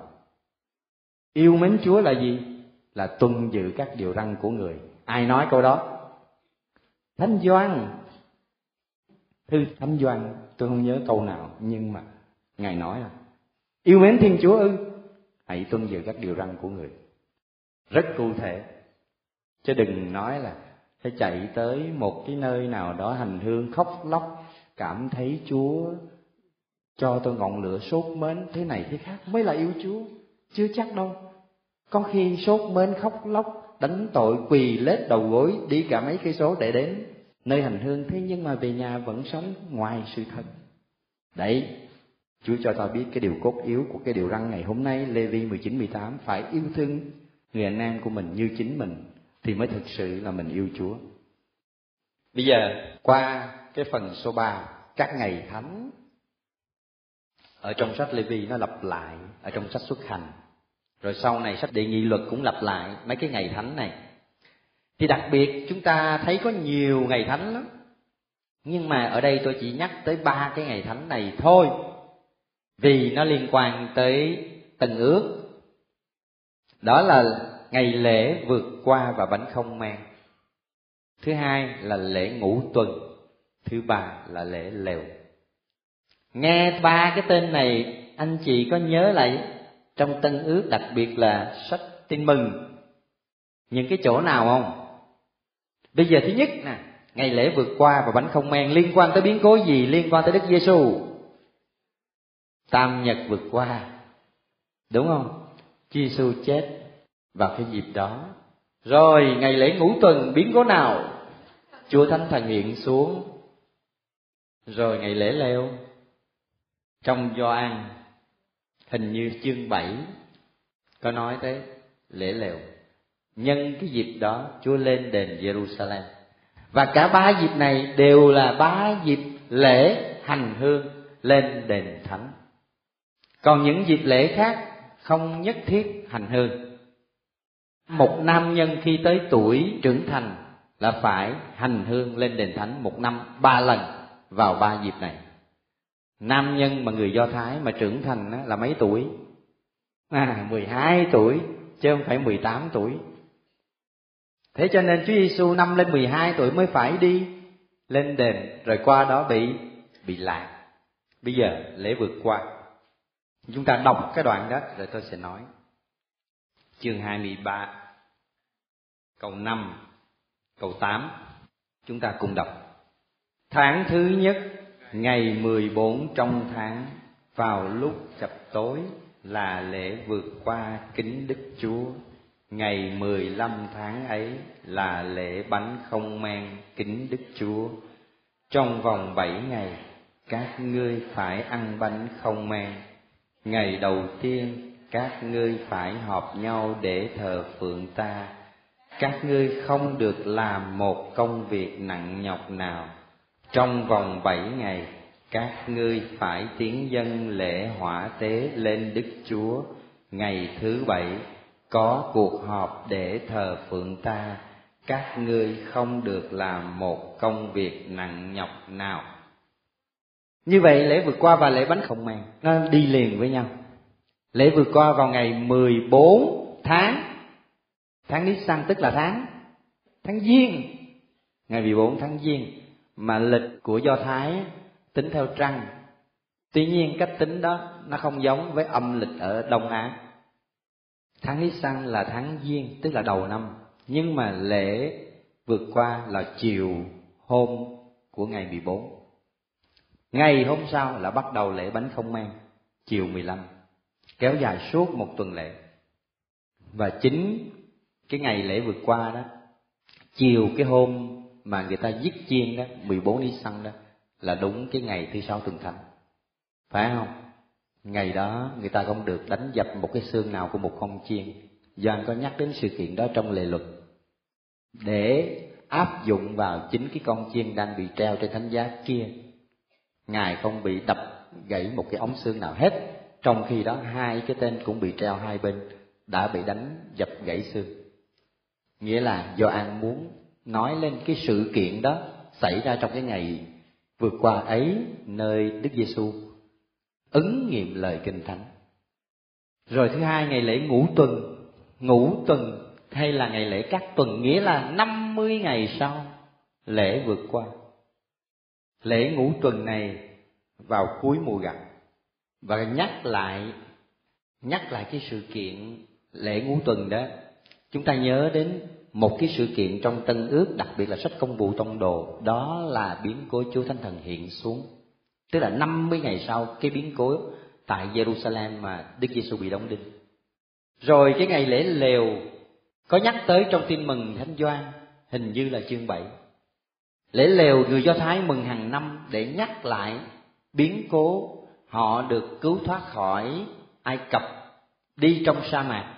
Yêu mến chúa là gì? Là tuân giữ các điều răn của người. Ai nói câu đó? Thánh doan thư thánh doan tôi không nhớ câu nào, nhưng mà ngài nói là, yêu mến thiên chúa ư, hãy tuân giữ các điều răn của người. Rất cụ thể. Chứ đừng nói là phải chạy tới một cái nơi nào đó hành hương khóc lóc, cảm thấy chúa cho tôi ngọn lửa sốt mến thế này thế khác, mới là yêu chúa. Chưa chắc đâu có khi sốt mến khóc lóc, đánh tội quỳ lết đầu gối, đi cả mấy cây số để đến. Nơi hành hương thế nhưng mà về nhà vẫn sống ngoài sự thật. Đấy, Chúa cho ta biết cái điều cốt yếu của cái điều răng ngày hôm nay Lê Vi 19 18 phải yêu thương người anh em của mình như chính mình thì mới thực sự là mình yêu Chúa. Bây giờ, qua cái phần số 3 các ngày thánh. Ở trong sách Lê Vi nó lặp lại, ở trong sách xuất hành rồi sau này sách địa nghị luật cũng lặp lại mấy cái ngày thánh này. Thì đặc biệt chúng ta thấy có nhiều ngày thánh lắm. Nhưng mà ở đây tôi chỉ nhắc tới ba cái ngày thánh này thôi. Vì nó liên quan tới tầng ước. Đó là ngày lễ vượt qua và bánh không mang. Thứ hai là lễ ngũ tuần. Thứ ba là lễ lều. Nghe ba cái tên này, anh chị có nhớ lại trong tân ước đặc biệt là sách tin mừng. Những cái chỗ nào không? Bây giờ thứ nhất nè, ngày lễ vượt qua và bánh không men liên quan tới biến cố gì? Liên quan tới đức giêsu tam nhật vượt qua. Đúng không? Giêsu chết vào cái dịp đó. Rồi, ngày lễ ngũ tuần, biến cố nào? Chúa Thánh Thần hiện xuống. Rồi ngày lễ leo trong do ăn hình như chương 7 có nói tới lễ lều. Nhân cái dịp đó, Chúa lên đền Jerusalem và cả ba dịp này đều là ba dịp lễ hành hương lên đền thánh. Còn những dịp lễ khác không nhất thiết hành hương. Một nam nhân khi tới tuổi trưởng thành là phải hành hương lên đền thánh một năm ba lần vào ba dịp này nam nhân mà người do thái mà trưởng thành là mấy tuổi à mười hai tuổi, chứ không phải mười tám tuổi thế cho nên Chúa Giêsu năm lên mười hai tuổi mới phải đi lên đền, rồi qua đó bị bị lạc bây giờ, lễ vượt qua Chúng ta đọc cái đoạn đó, rồi tôi sẽ nói. Chương 23 câu 5 câu 8 chúng ta cùng đọc. Tháng thứ nhất ngày 14 trong tháng, vào lúc chập tối, là lễ vượt qua kính Đức Chúa. Ngày 15 tháng ấy là lễ bánh không men kính Đức Chúa. Trong vòng bảy ngày, các ngươi phải ăn bánh không men ngày đầu tiên, các ngươi phải họp nhau để thờ phượng ta các ngươi không được làm một công việc nặng nhọc nào trong vòng bảy ngày, các ngươi phải tiến dân lễ hỏa tế lên đức chúa. Ngày thứ bảy, có cuộc họp để thờ phượng ta. Các ngươi không được làm một công việc nặng nhọc nào. Như vậy, lễ vượt qua và lễ bánh không màng, nó đi liền với nhau. Lễ vượt qua vào ngày 14 tháng. Tháng Nisan tức là tháng tháng Giêng. Ngày 14 tháng Giêng mà lịch của Do Thái tính theo trăng. Tuy nhiên cách tính đó nó không giống với âm lịch ở Đông Á. Tháng Nisan là tháng Giêng tức là đầu năm, nhưng mà lễ vượt qua là chiều hôm của ngày 14 Ngày hôm sau là bắt đầu lễ bánh không men Chiều 15 Kéo dài suốt một tuần lễ Và chính cái ngày lễ vượt qua đó Chiều cái hôm mà người ta giết chiên đó 14 đi săn đó, Là đúng cái ngày thứ sáu tuần thánh. Phải không? Ngày đó người ta không được đánh dập một cái xương nào của một con chiên. Do anh có nhắc đến sự kiện đó trong lệ luật. Để áp dụng vào chính cái con chiên đang bị treo trên thánh giá kia, ngài không bị đập gãy một cái ống xương nào hết. Trong khi đó hai cái tên cũng bị treo hai bên, đã bị đánh dập gãy xương. Nghĩa là do an muốn nói lên cái sự kiện đó xảy ra trong cái ngày vượt qua ấy nơi Đức Giêsu ứng nghiệm lời kinh thánh. Rồi thứ hai ngày lễ ngũ tuần, ngũ tuần hay là ngày lễ các tuần nghĩa là 50 ngày sau lễ vượt qua. Lễ ngũ tuần này vào cuối mùa gặt và nhắc lại nhắc lại cái sự kiện lễ ngũ tuần đó chúng ta nhớ đến một cái sự kiện trong tân ước, đặc biệt là sách công vụ tông đồ, đó là biến cố chúa thánh thần hiện xuống. Tức là 50 ngày sau, cái biến cố tại Jerusalem mà Đức Giêsu bị đóng đinh. Rồi cái ngày lễ lều có nhắc tới trong tin mừng thánh gioan, hình như là chương 7 lễ lều người do thái mừng hàng năm để nhắc lại biến cố họ được cứu thoát khỏi ai cập đi trong sa mạc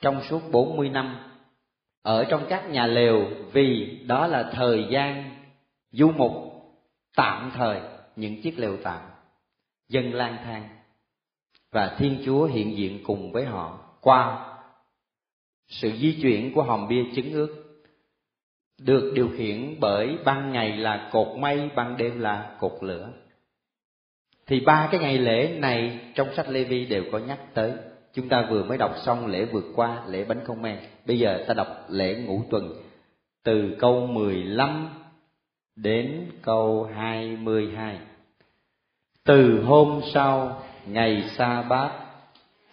trong suốt 40 năm ở trong các nhà lều, vì đó là thời gian du mục, tạm thời những chiếc lều tạm, dân lang thang. Và thiên chúa hiện diện cùng với họ qua sự di chuyển của hòm bia chứng ước, được điều khiển bởi ban ngày là cột mây, ban đêm là cột lửa. Thì ba cái ngày lễ này trong sách Lê Vi đều có nhắc tới chúng ta vừa mới đọc xong lễ vượt qua, lễ bánh không men. Bây giờ ta đọc lễ ngũ tuần, từ câu 15 đến câu 22 từ hôm sau, ngày sa bát,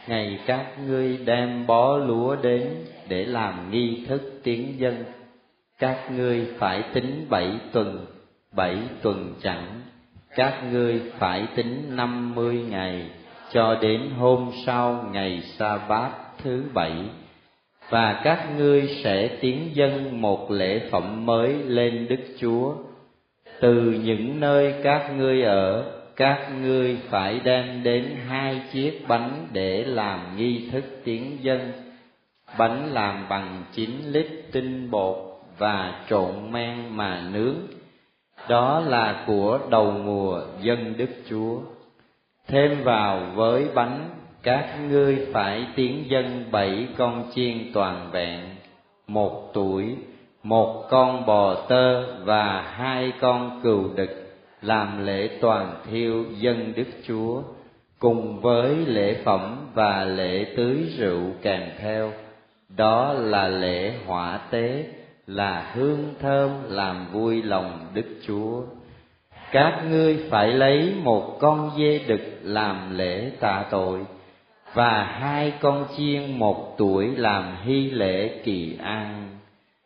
ngày các ngươi đem bó lúa đến để làm nghi thức tiến dân. Các ngươi phải tính bảy tuần bảy tuần chẳng. Các ngươi phải tính năm mươi ngày cho đến hôm sau ngày sa bát thứ bảy, và các ngươi sẽ tiến dân một lễ phẩm mới lên đức chúa. Từ những nơi các ngươi ở, các ngươi phải đem đến hai chiếc bánh để làm nghi thức tiến dân. Bánh làm bằng chín lít tinh bột và trộn men mà nướng. Đó là của đầu mùa dân đức chúa thêm vào với bánh, các ngươi phải tiến dân bảy con chiên toàn vẹn, một tuổi, một con bò tơ và hai con cừu đực, làm lễ toàn thiêu dân đức chúa, cùng với lễ phẩm và lễ tưới rượu kèm theo. Đó là lễ hỏa tế, là hương thơm làm vui lòng đức chúa các ngươi phải lấy một con dê đực làm lễ tạ tội, và hai con chiên một tuổi làm hy lễ kỳ an.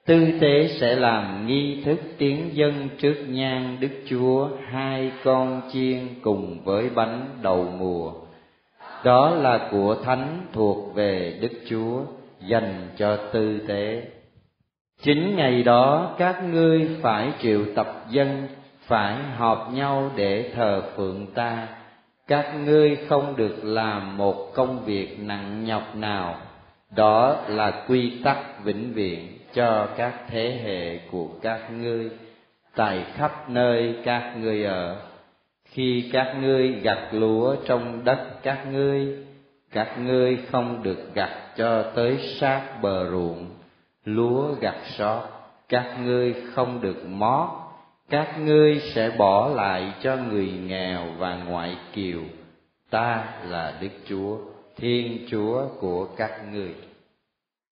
Tư tế sẽ làm nghi thức tiến dân trước nhan đức chúa hai con chiên cùng với bánh đầu mùa. Đó là của thánh thuộc về đức chúa, dành cho tư tế chính ngày đó, các ngươi phải triệu tập dân phải họp nhau để thờ phượng ta. Các ngươi không được làm một công việc nặng nhọc nào. Đó là quy tắc vĩnh viễn cho các thế hệ của các ngươi, tại khắp nơi các ngươi ở. Khi các ngươi gặt lúa trong đất các ngươi các ngươi không được gặt cho tới sát bờ ruộng, lúa gặt sót. Các ngươi không được mót các ngươi sẽ bỏ lại cho người nghèo và ngoại kiều. Ta là đức chúa, thiên chúa của các ngươi.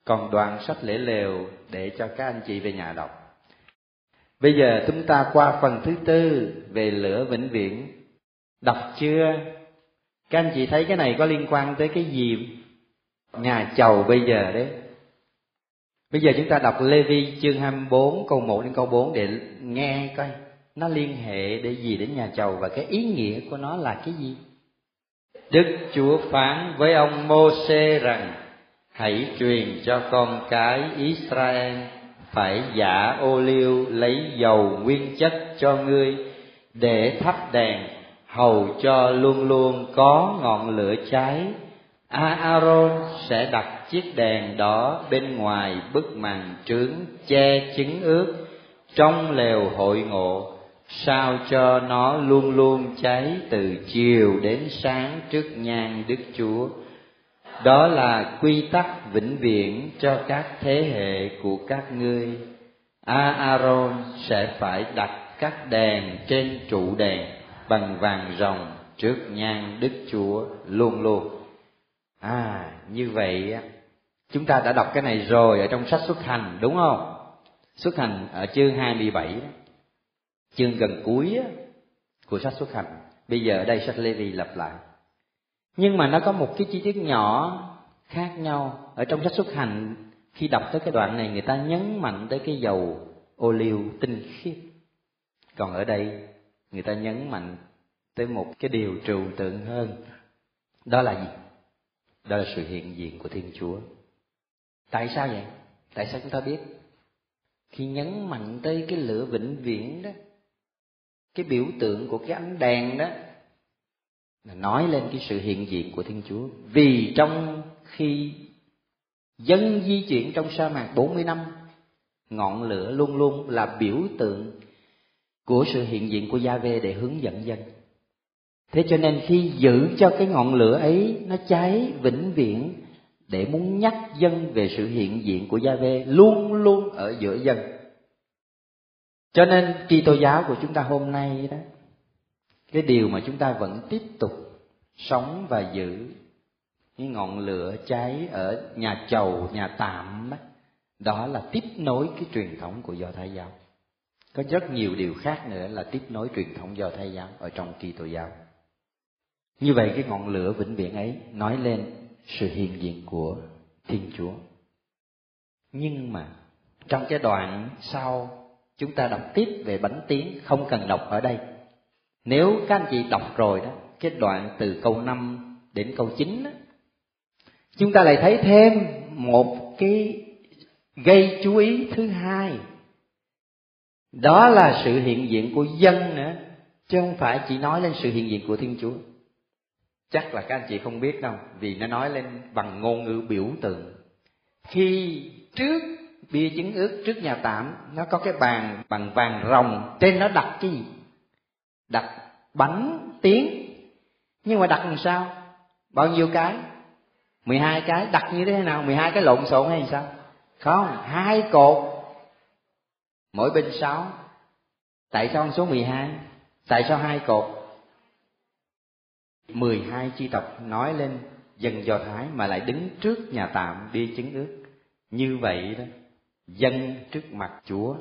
Còn đoạn sách lễ lều để cho các anh chị về nhà đọc. Bây giờ chúng ta qua phần thứ tư về lửa vĩnh viễn. Đọc chưa? Các anh chị thấy cái này có liên quan tới cái gì nhà chầu bây giờ đấy. Bây giờ chúng ta đọc Lê Vi chương 24 câu 1 đến câu 4 để nghe coi nó liên hệ để gì đến nhà chầu và cái ý nghĩa của nó là cái gì. Đức Chúa phán với ông Môsê rằng, hãy truyền cho con cái Israel phải giả ô liu lấy dầu nguyên chất cho ngươi để thắp đèn, hầu cho luôn luôn có ngọn lửa cháy Aaron sẽ đặt chiếc đèn đó bên ngoài bức màn trướng che chứng ướt trong lều hội ngộ sao cho nó luôn luôn cháy từ chiều đến sáng trước nhan Đức Chúa. Đó là quy tắc vĩnh viễn cho các thế hệ của các ngươi. Aaron sẽ phải đặt các đèn trên trụ đèn bằng vàng rồng trước nhan Đức Chúa luôn luôn. À, như vậy chúng ta đã đọc cái này rồi ở trong sách xuất hành, đúng không? Xuất hành ở chương 27. Chương gần cuối của sách xuất hành. Bây giờ ở đây sách Lê Vi lặp lại. Nhưng mà nó có một cái chi tiết nhỏ khác nhau. Ở trong sách xuất hành, khi đọc tới cái đoạn này, người ta nhấn mạnh tới cái dầu ô liu tinh khiết. Còn ở đây, người ta nhấn mạnh tới một cái điều trừu tượng hơn. Đó là gì? Đó là sự hiện diện của Thiên Chúa. Tại sao vậy? Tại sao chúng ta biết? Khi nhấn mạnh tới cái lửa vĩnh viễn đó, cái biểu tượng của cái ánh đèn đó là nói lên cái sự hiện diện của Thiên Chúa. Vì trong khi dân di chuyển trong sa mạc 40 năm, ngọn lửa luôn luôn là biểu tượng của sự hiện diện của Gia Vê để hướng dẫn dân. Thế cho nên khi giữ cho cái ngọn lửa ấy nó cháy vĩnh viễn để muốn nhắc dân về sự hiện diện của Gia Vê luôn luôn ở giữa dân. Cho nên Kitô giáo của chúng ta hôm nay đó cái điều mà chúng ta vẫn tiếp tục sống và giữ cái ngọn lửa cháy ở nhà chầu nhà tạm đó, đó là tiếp nối cái truyền thống của do thái giáo. Có rất nhiều điều khác nữa là tiếp nối truyền thống do thái giáo ở trong Kitô giáo. Như vậy cái ngọn lửa vĩnh viễn ấy nói lên sự hiện diện của thiên chúa. Nhưng mà trong cái đoạn sau chúng ta đọc tiếp về bánh tiếng không cần đọc ở đây. Nếu các anh chị đọc rồi đó cái đoạn từ câu 5 đến câu 9 đó, chúng ta lại thấy thêm một cái gây chú ý thứ hai. Đó là sự hiện diện của dân nữa chứ không phải chỉ nói lên sự hiện diện của thiên chúa chắc là các anh chị không biết đâu, vì nó nói lên bằng ngôn ngữ biểu tượng. Khi trước bia chứng ước trước nhà tạm, nó có cái bàn bằng vàng rồng, trên nó đặt cái gì? Đặt bánh tiếng. Nhưng mà đặt làm sao? Bao nhiêu cái? Mười hai cái. Đặt như thế nào? Mười hai cái lộn xộn hay sao? Không, hai cột. Mỗi bên sáu. Tại sao số mười hai? Tại sao hai cột? Mười hai chi tộc nói lên dân do thái mà lại đứng trước nhà tạm bia chứng ước như vậy đó dân trước mặt Chúa.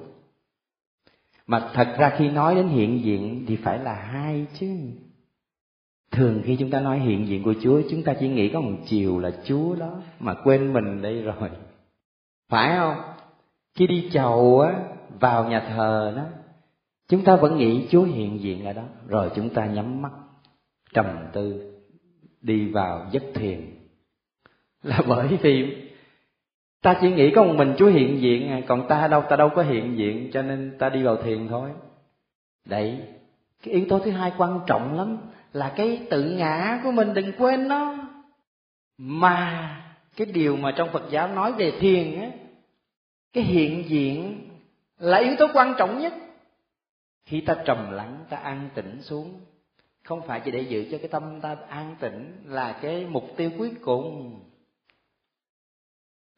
Mà thật ra khi nói đến hiện diện thì phải là hai chứ. Thường khi chúng ta nói hiện diện của Chúa, chúng ta chỉ nghĩ có một chiều là Chúa đó, mà quên mình đây rồi. Phải không? Khi đi chầu á, vào nhà thờ đó, chúng ta vẫn nghĩ Chúa hiện diện ở đó, rồi chúng ta nhắm mắt, trầm tư, đi vào giấc thiền. Là bởi vì ta chỉ nghĩ có một mình chúa hiện diện còn ta đâu ta đâu có hiện diện cho nên ta đi vào thiền thôi. Đấy cái yếu tố thứ hai quan trọng lắm là cái tự ngã của mình đừng quên nó. Mà cái điều mà trong phật giáo nói về thiền á cái hiện diện là yếu tố quan trọng nhất. Khi ta trầm lắng ta an tĩnh xuống không phải chỉ để giữ cho cái tâm ta an tĩnh là cái mục tiêu cuối cùng.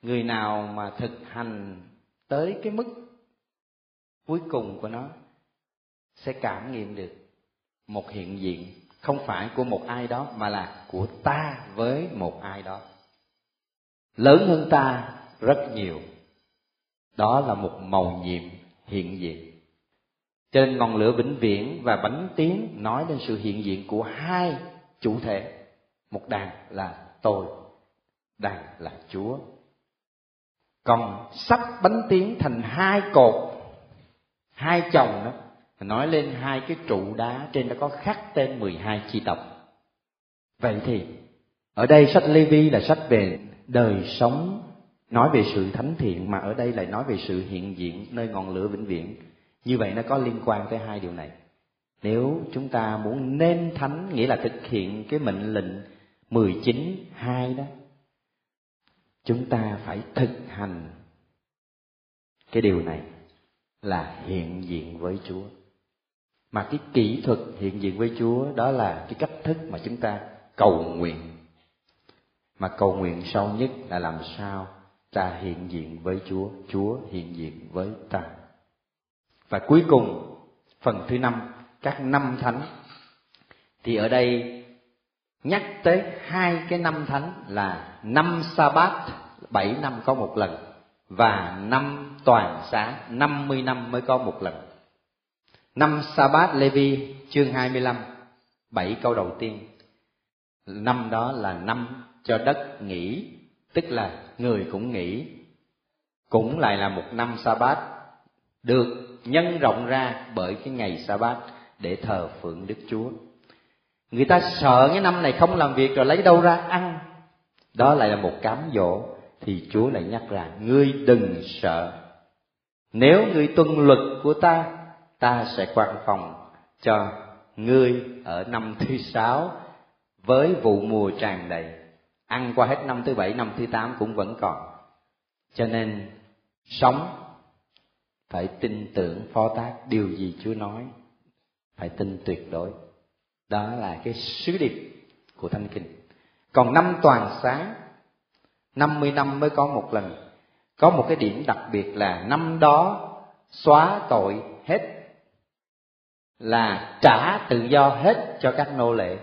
Người nào mà thực hành tới cái mức cuối cùng của nó sẽ cảm nghiệm được một hiện diện, không phải của một ai đó, mà là của ta với một ai đó. Lớn hơn ta rất nhiều. Đó là một màu nhiệm hiện diện cho nên ngọn lửa vĩnh viễn và bánh tiếng nói đến sự hiện diện của hai chủ thể. Một đàn là tôi, đàn là chúa. Còn sắp bánh tiếng thành hai cột, hai chồng đó nói lên hai cái trụ đá trên đó có khắc tên 12 chi tộc. Vậy thì, ở đây sách Lê Vi là sách về đời sống, nói về sự thánh thiện, mà ở đây lại nói về sự hiện diện nơi ngọn lửa vĩnh viễn như vậy nó có liên quan tới hai điều này nếu chúng ta muốn nên thánh nghĩa là thực hiện cái mệnh lệnh 19 hai đó chúng ta phải thực hành cái điều này là hiện diện với Chúa. Mà cái kỹ thuật hiện diện với Chúa đó là cái cách thức mà chúng ta cầu nguyện. Mà cầu nguyện sâu nhất là làm sao ta hiện diện với Chúa, Chúa hiện diện với ta. Và cuối cùng, phần thứ năm, các năm thánh. Thì ở đây nhắc tới hai cái năm thánh là năm sa bát bảy năm có một lần và năm toàn xá năm mươi năm mới có một lần. Năm sa bát lê vi chương hai mươi lăm bảy câu đầu tiên. Năm đó là năm cho đất nghỉ tức là người cũng nghỉ. Cũng lại là một năm sa bát được nhân rộng ra bởi cái ngày sa bát để thờ phượng đức chúa. Người ta sợ cái năm này không làm việc rồi lấy đâu ra ăn. Đó lại là một cám dỗ thì chúa lại nhắc rằng, ngươi đừng sợ. Nếu ngươi tuân luật của ta ta sẽ quan phòng cho ngươi ở năm thứ sáu với vụ mùa tràn đầy. Ăn qua hết năm thứ bảy, năm thứ tám cũng vẫn còn. Cho nên sống phải tin tưởng phó tác, điều gì chúa nói, phải tin tuyệt đối. Đó là cái sứ điệp của Thánh kinh. Còn năm toàn sáng 50 năm mới có một lần. Có một cái điểm đặc biệt là năm đó xóa tội hết, là trả tự do hết cho các nô lệ.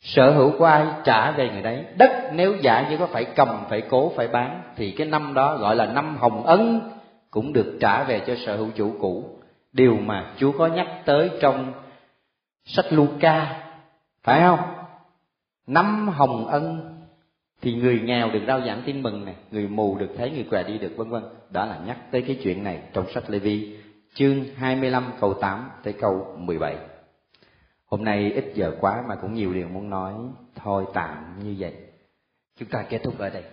Sở hữu của ai trả về người đấy? Đất nếu giả như có phải cầm, phải cố, phải bán, thì cái năm đó gọi là năm hồng ân cũng được trả về cho sở hữu chủ cũ. Điều mà chúa có nhắc tới trong sách Luca, phải không? Năm hồng ân thì người nghèo được rao giảng tin mừng này, người mù được thấy, người què đi được, vân vân. Đó là nhắc tới cái chuyện này trong sách Lê Vi chương 25 câu 8 tới câu 17 hôm nay ít giờ quá mà cũng nhiều điều muốn nói, thôi tạm như vậy. Chúng ta kết thúc ở đây.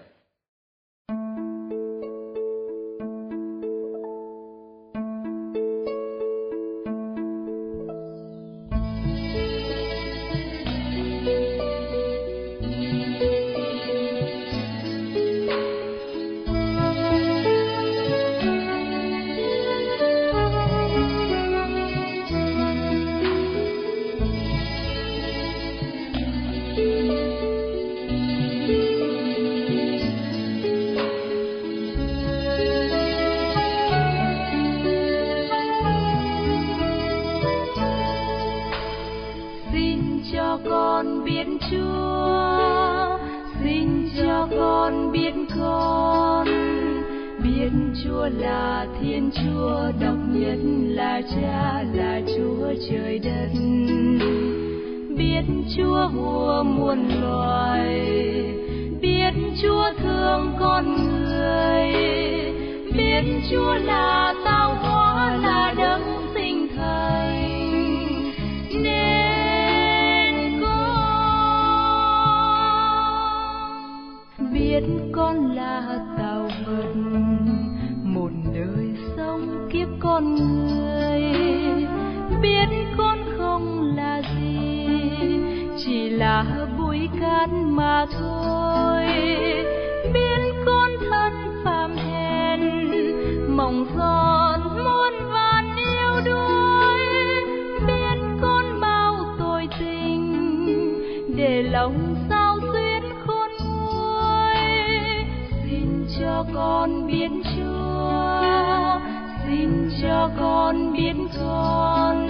cho con biết Chúa, xin cho con biết con.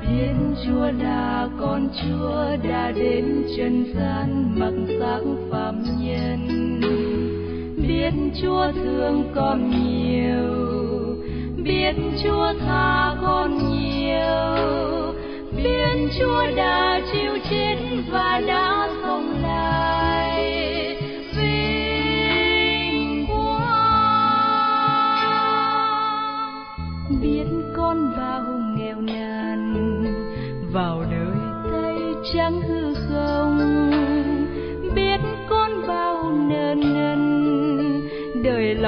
Biết Chúa đã con Chúa đã đến trần gian mặc xác phạm nhân. Biết Chúa thương con nhiều, biết Chúa tha con nhiều. Biết Chúa đã chịu chết và đã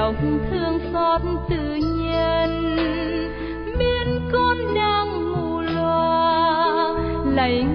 lòng thương xót tự nhiên. Biết con đang mù loà lạy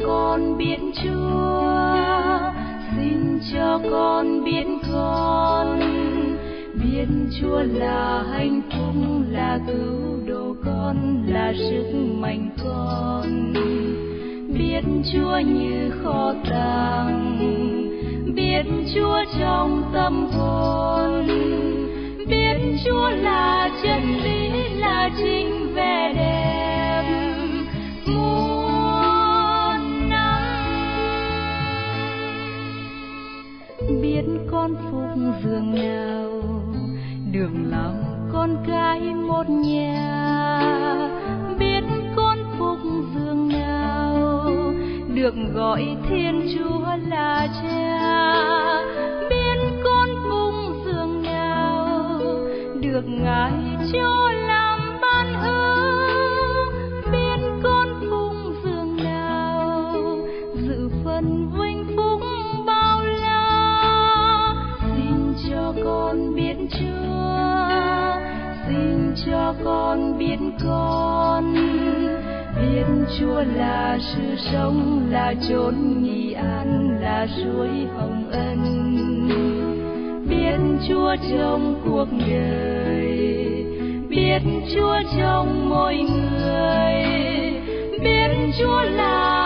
cho con biết chúa. Xin cho con biết con. Biết chúa là hạnh phúc, là cứu độ con, là sức mạnh con. Biết chúa như kho tàng. Biết chúa trong tâm hồn biết chúa là chân lý, là chính vẻ đẹp. Biết con phúc giường nào được làm con cái một nhà. Biết con phúc giường nào, được gọi thiên chúa là cha. Biết con phúc giường nào, được ngài cho con. Biết chúa là sự sống, là chốn nghỉ an, là suối hồng ân. Biết chúa trong cuộc đời, biết chúa trong mỗi người. Biết chúa là